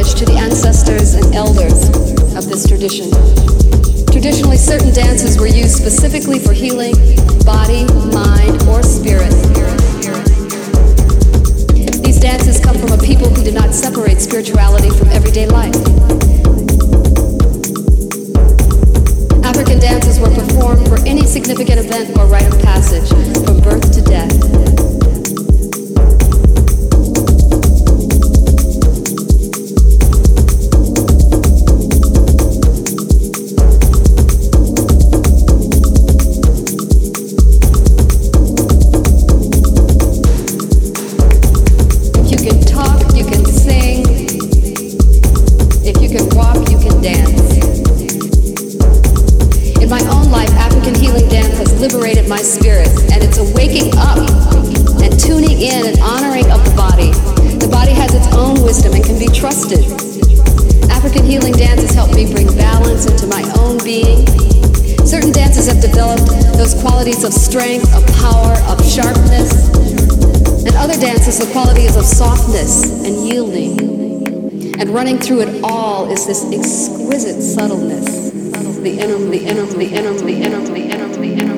homage to the ancestors and elders of this tradition. Traditionally, certain dances were used specifically for healing body, mind, or spirit. These dances come from a people who did not separate spirituality from everyday life. African dances were performed for any significant event or rite of passage, from birth to death. qualities of strength, of power, of sharpness, and other dances, the qualities of softness and yielding. And running through it all is this exquisite subtleness. The inner, the inner, the inner, the inner, the inner, the inner.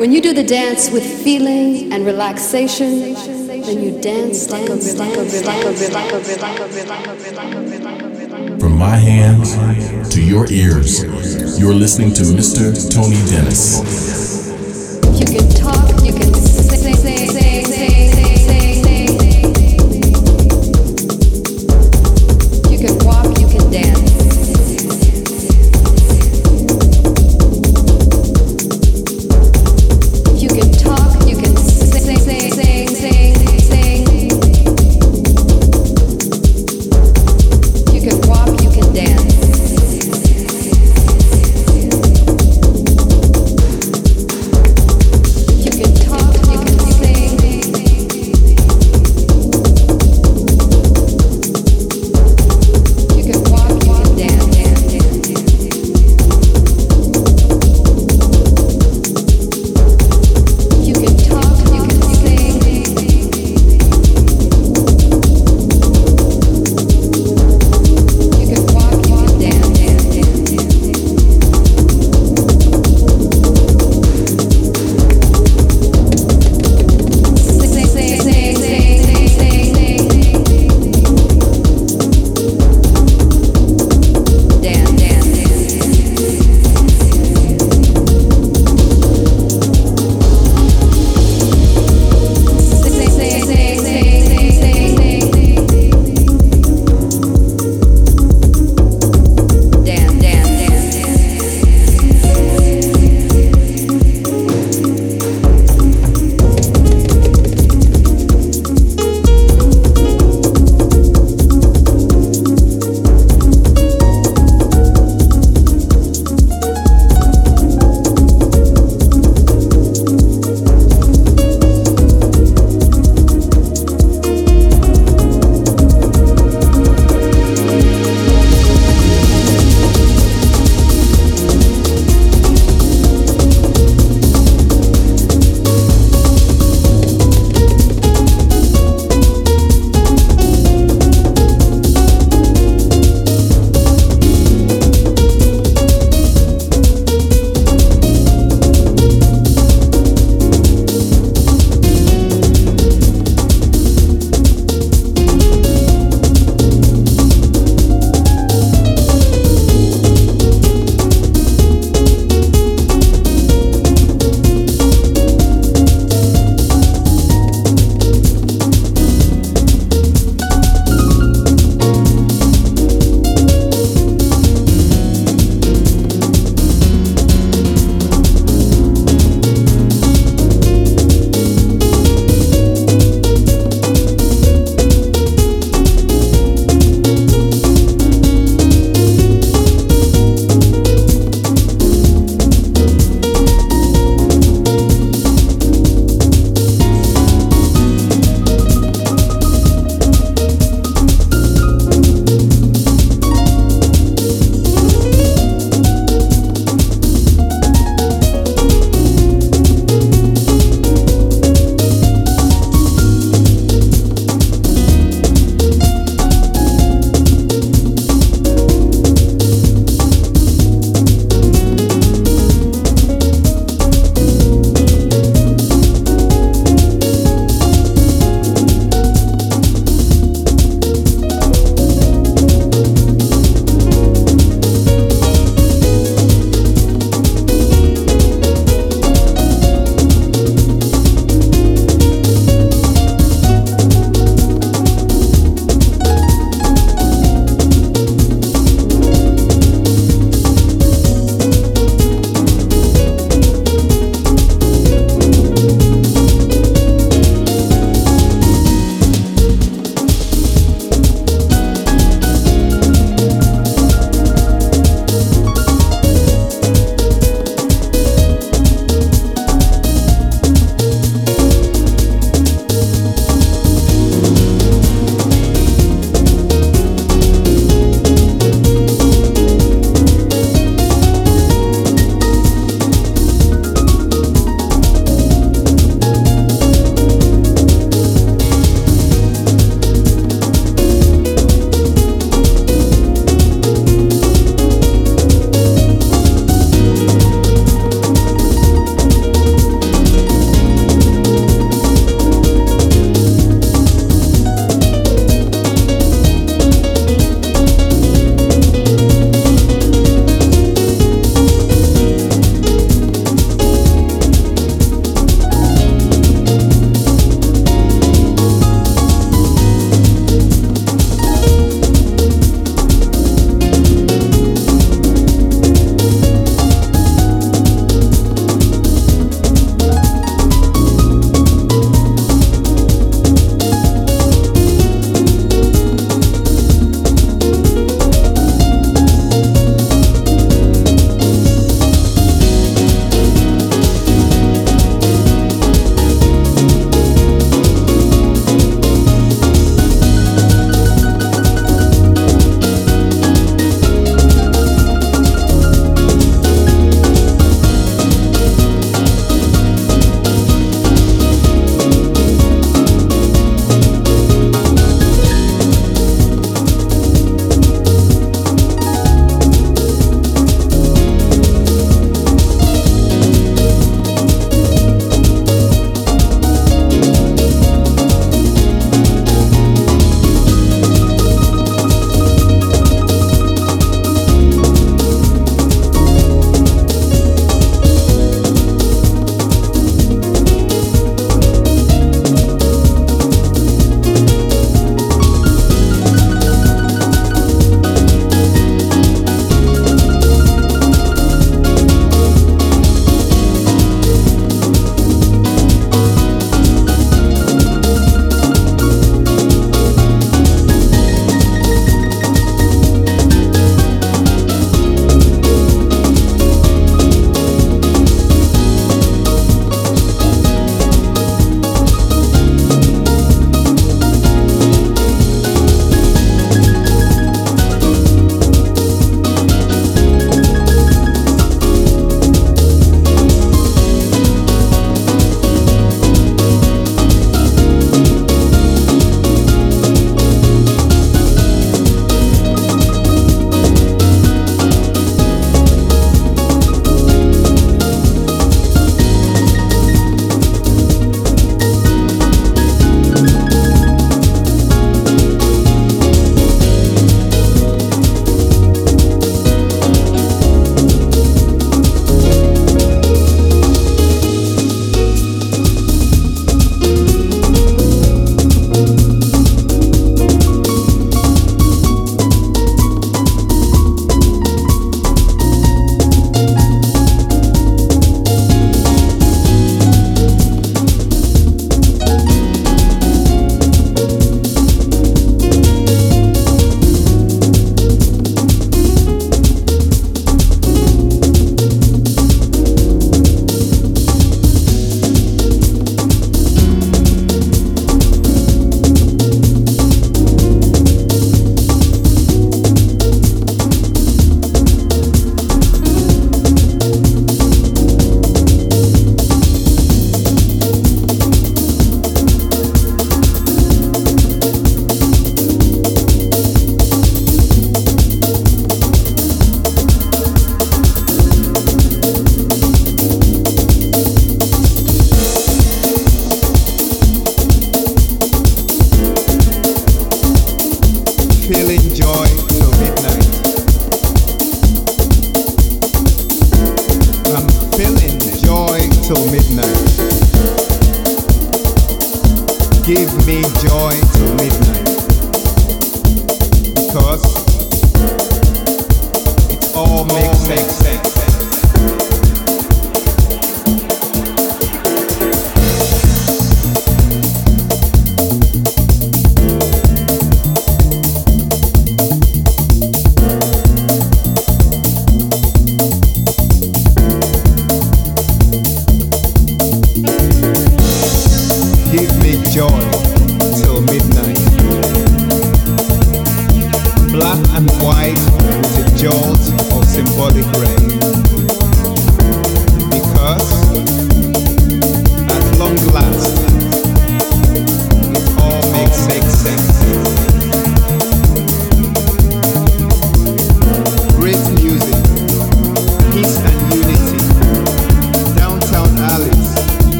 When you do the dance with feeling and relaxation, then you dance like a relaxation my hands to your ears, you're listening to Mr. Tony Dennis.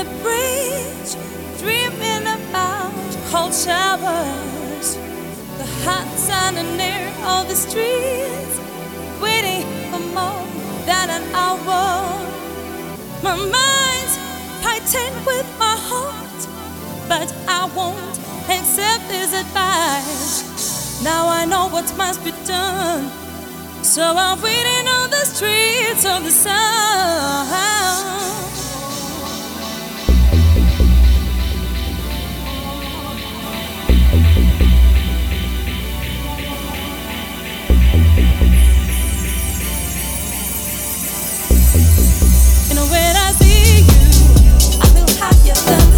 the bridge, dreaming about cold showers, the hot sun and air on the streets, waiting for more than an hour. My mind's fighting with my heart, but I won't accept this advice. Now I know what must be done, so I'm waiting on the streets of the sun. when I see you, I feel have yourself.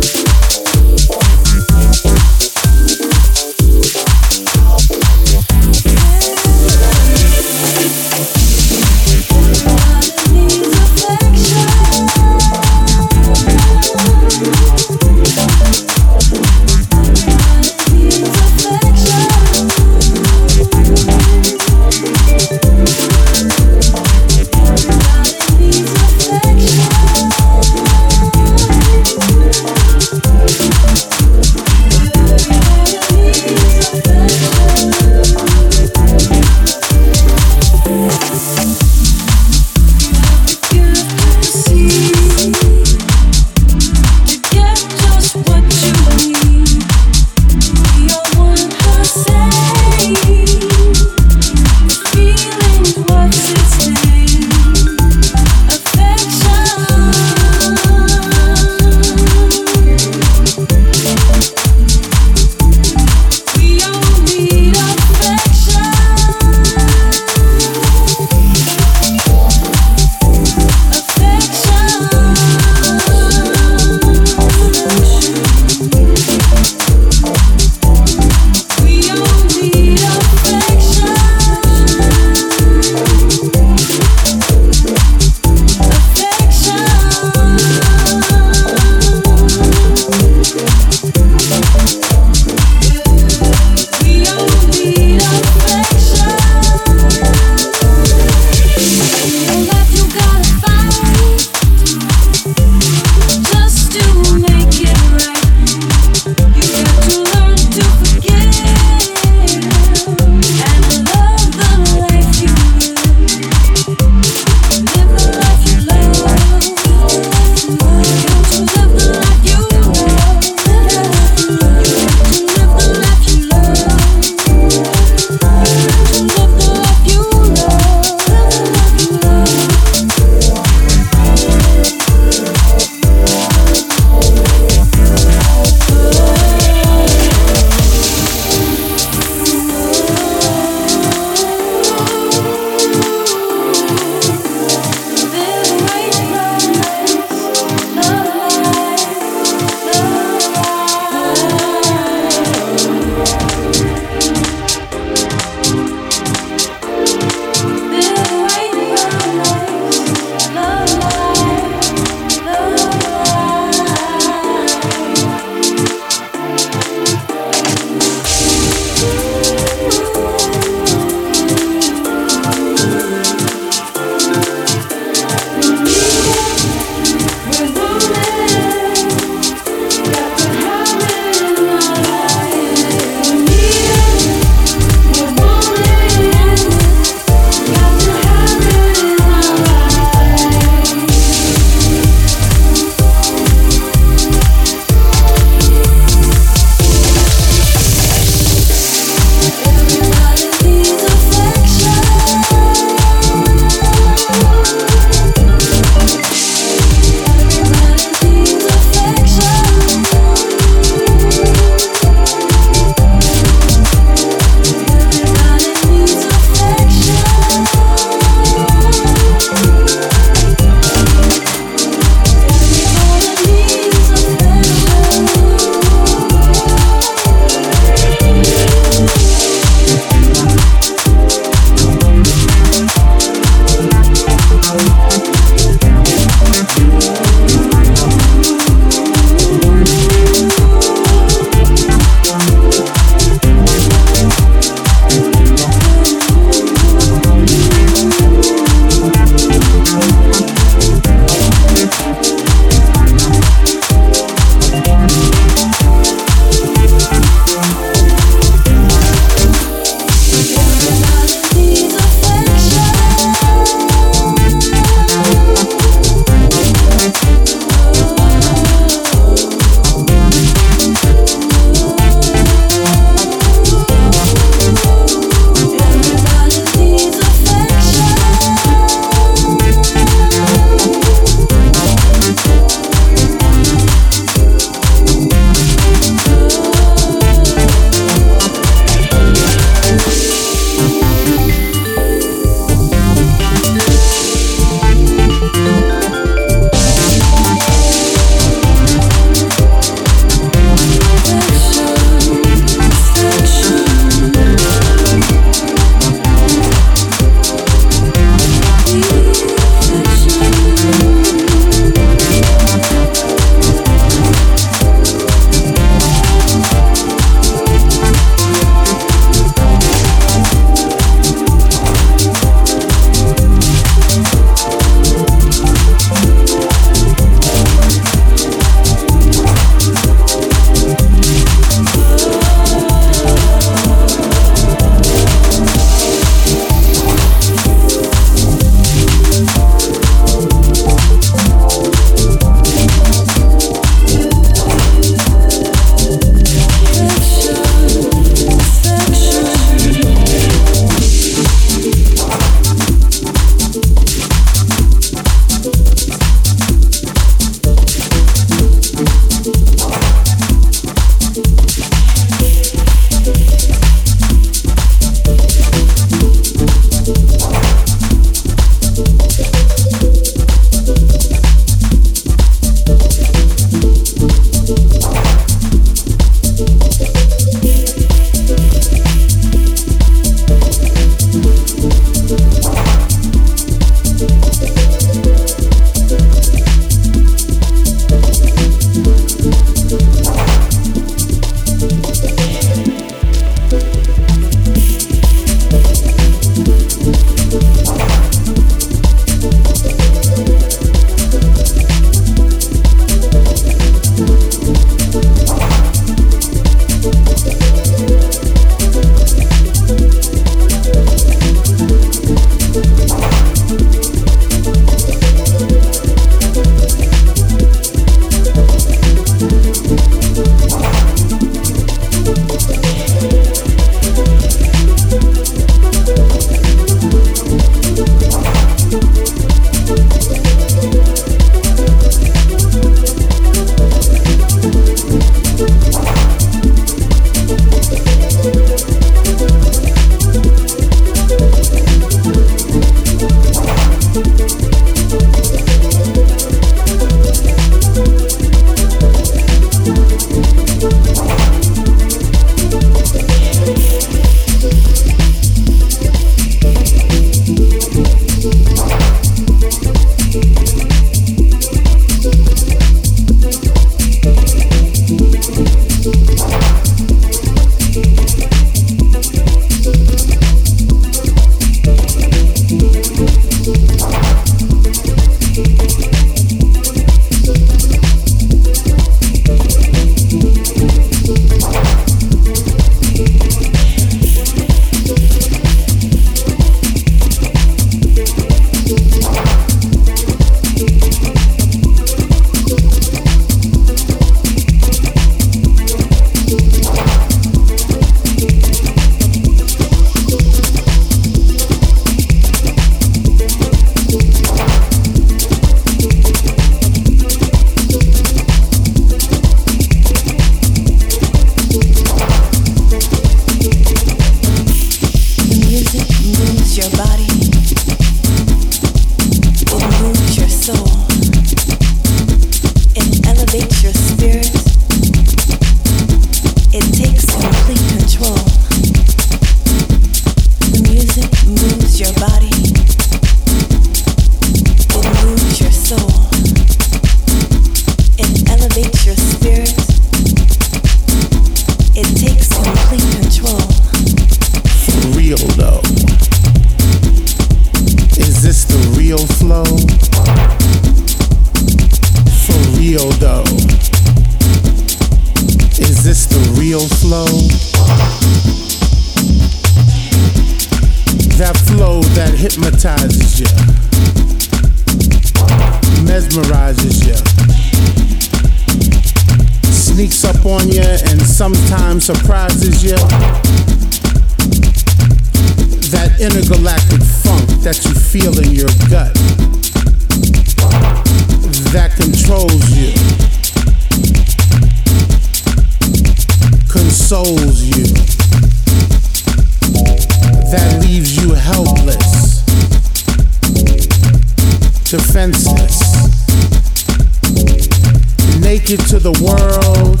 it to the world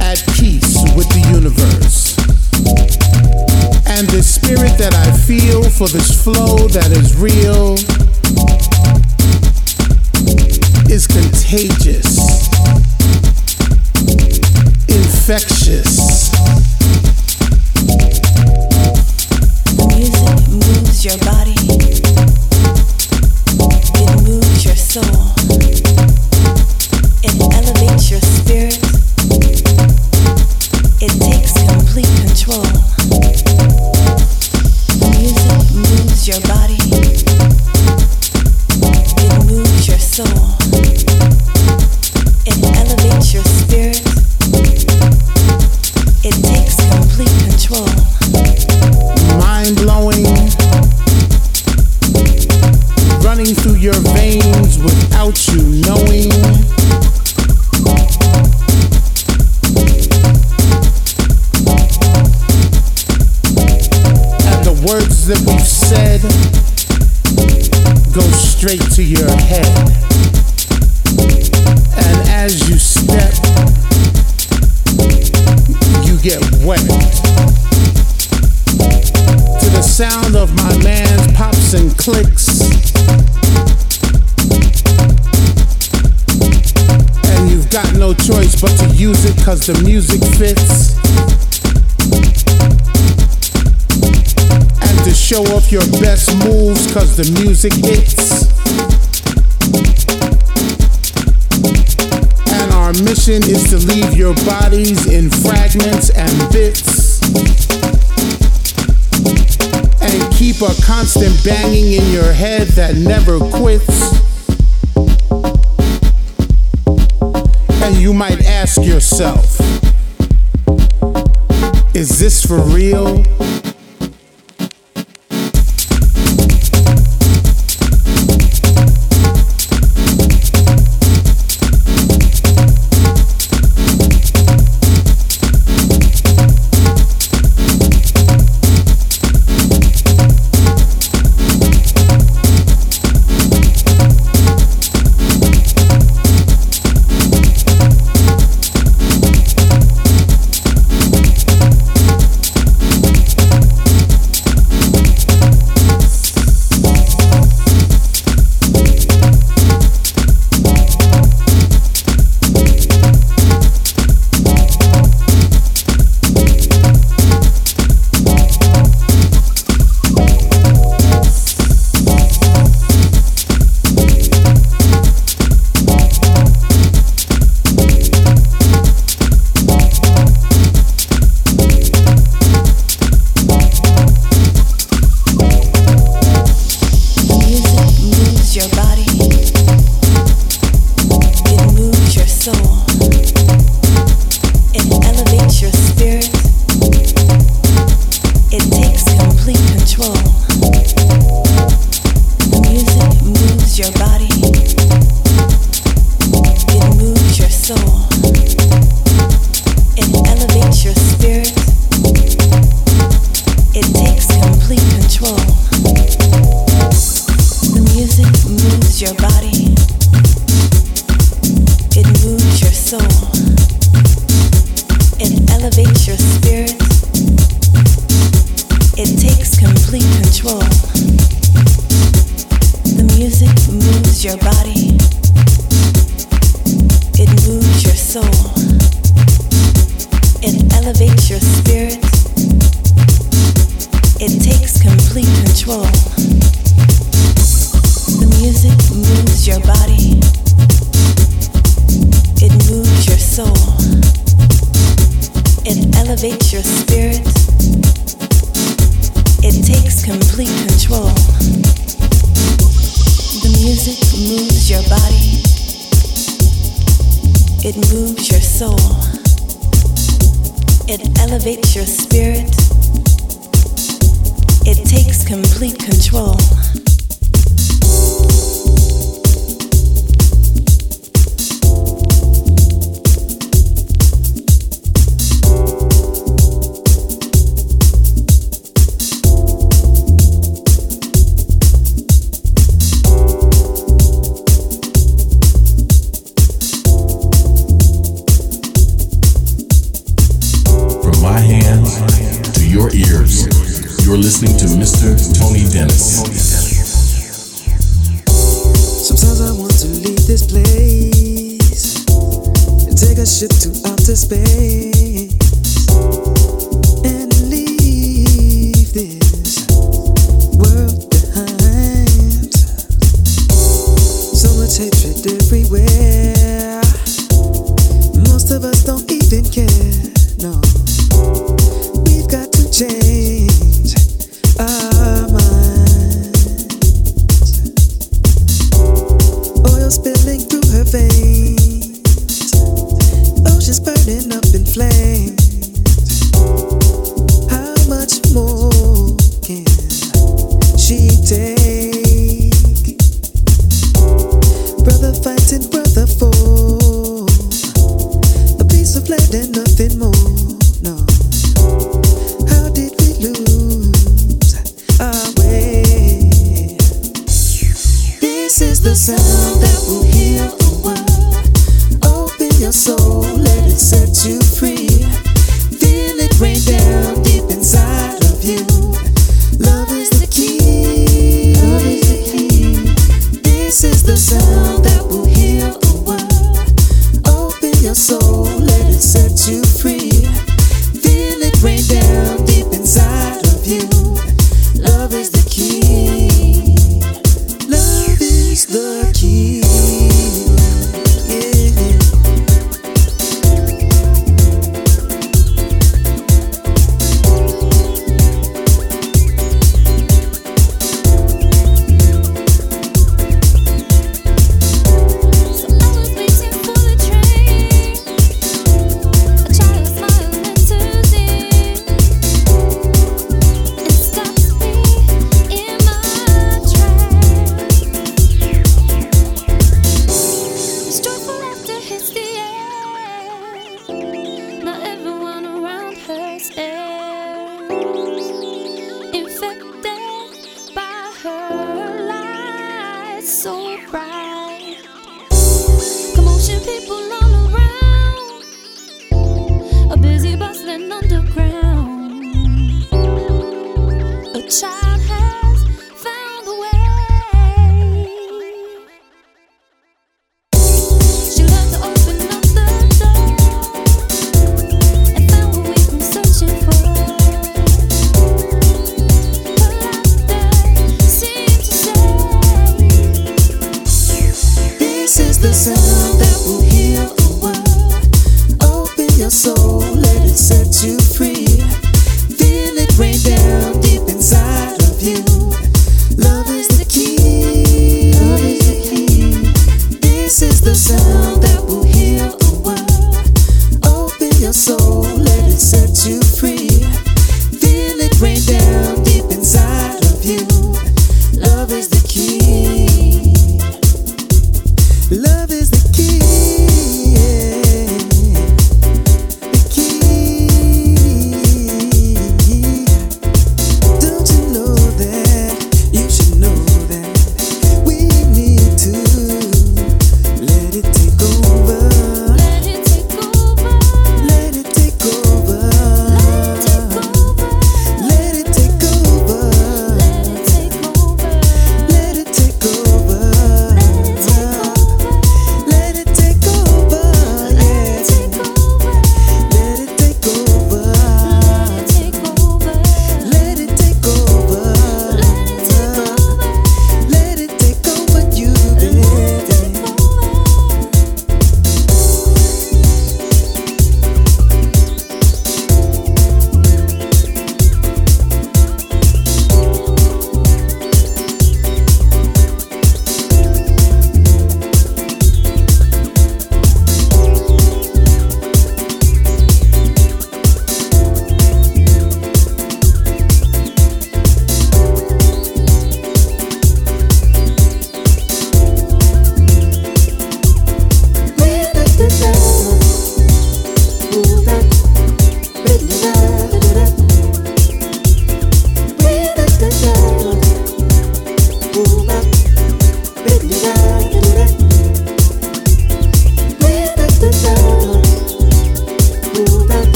at peace with the universe. And the spirit that I feel for this flow that is real is contagious, infectious. use it cause the music fits. And to show off your best moves cause the music hits. And our mission is to leave your bodies in fragments and bits. And keep a constant banging in your head that never quits. you might ask yourself, is this for real?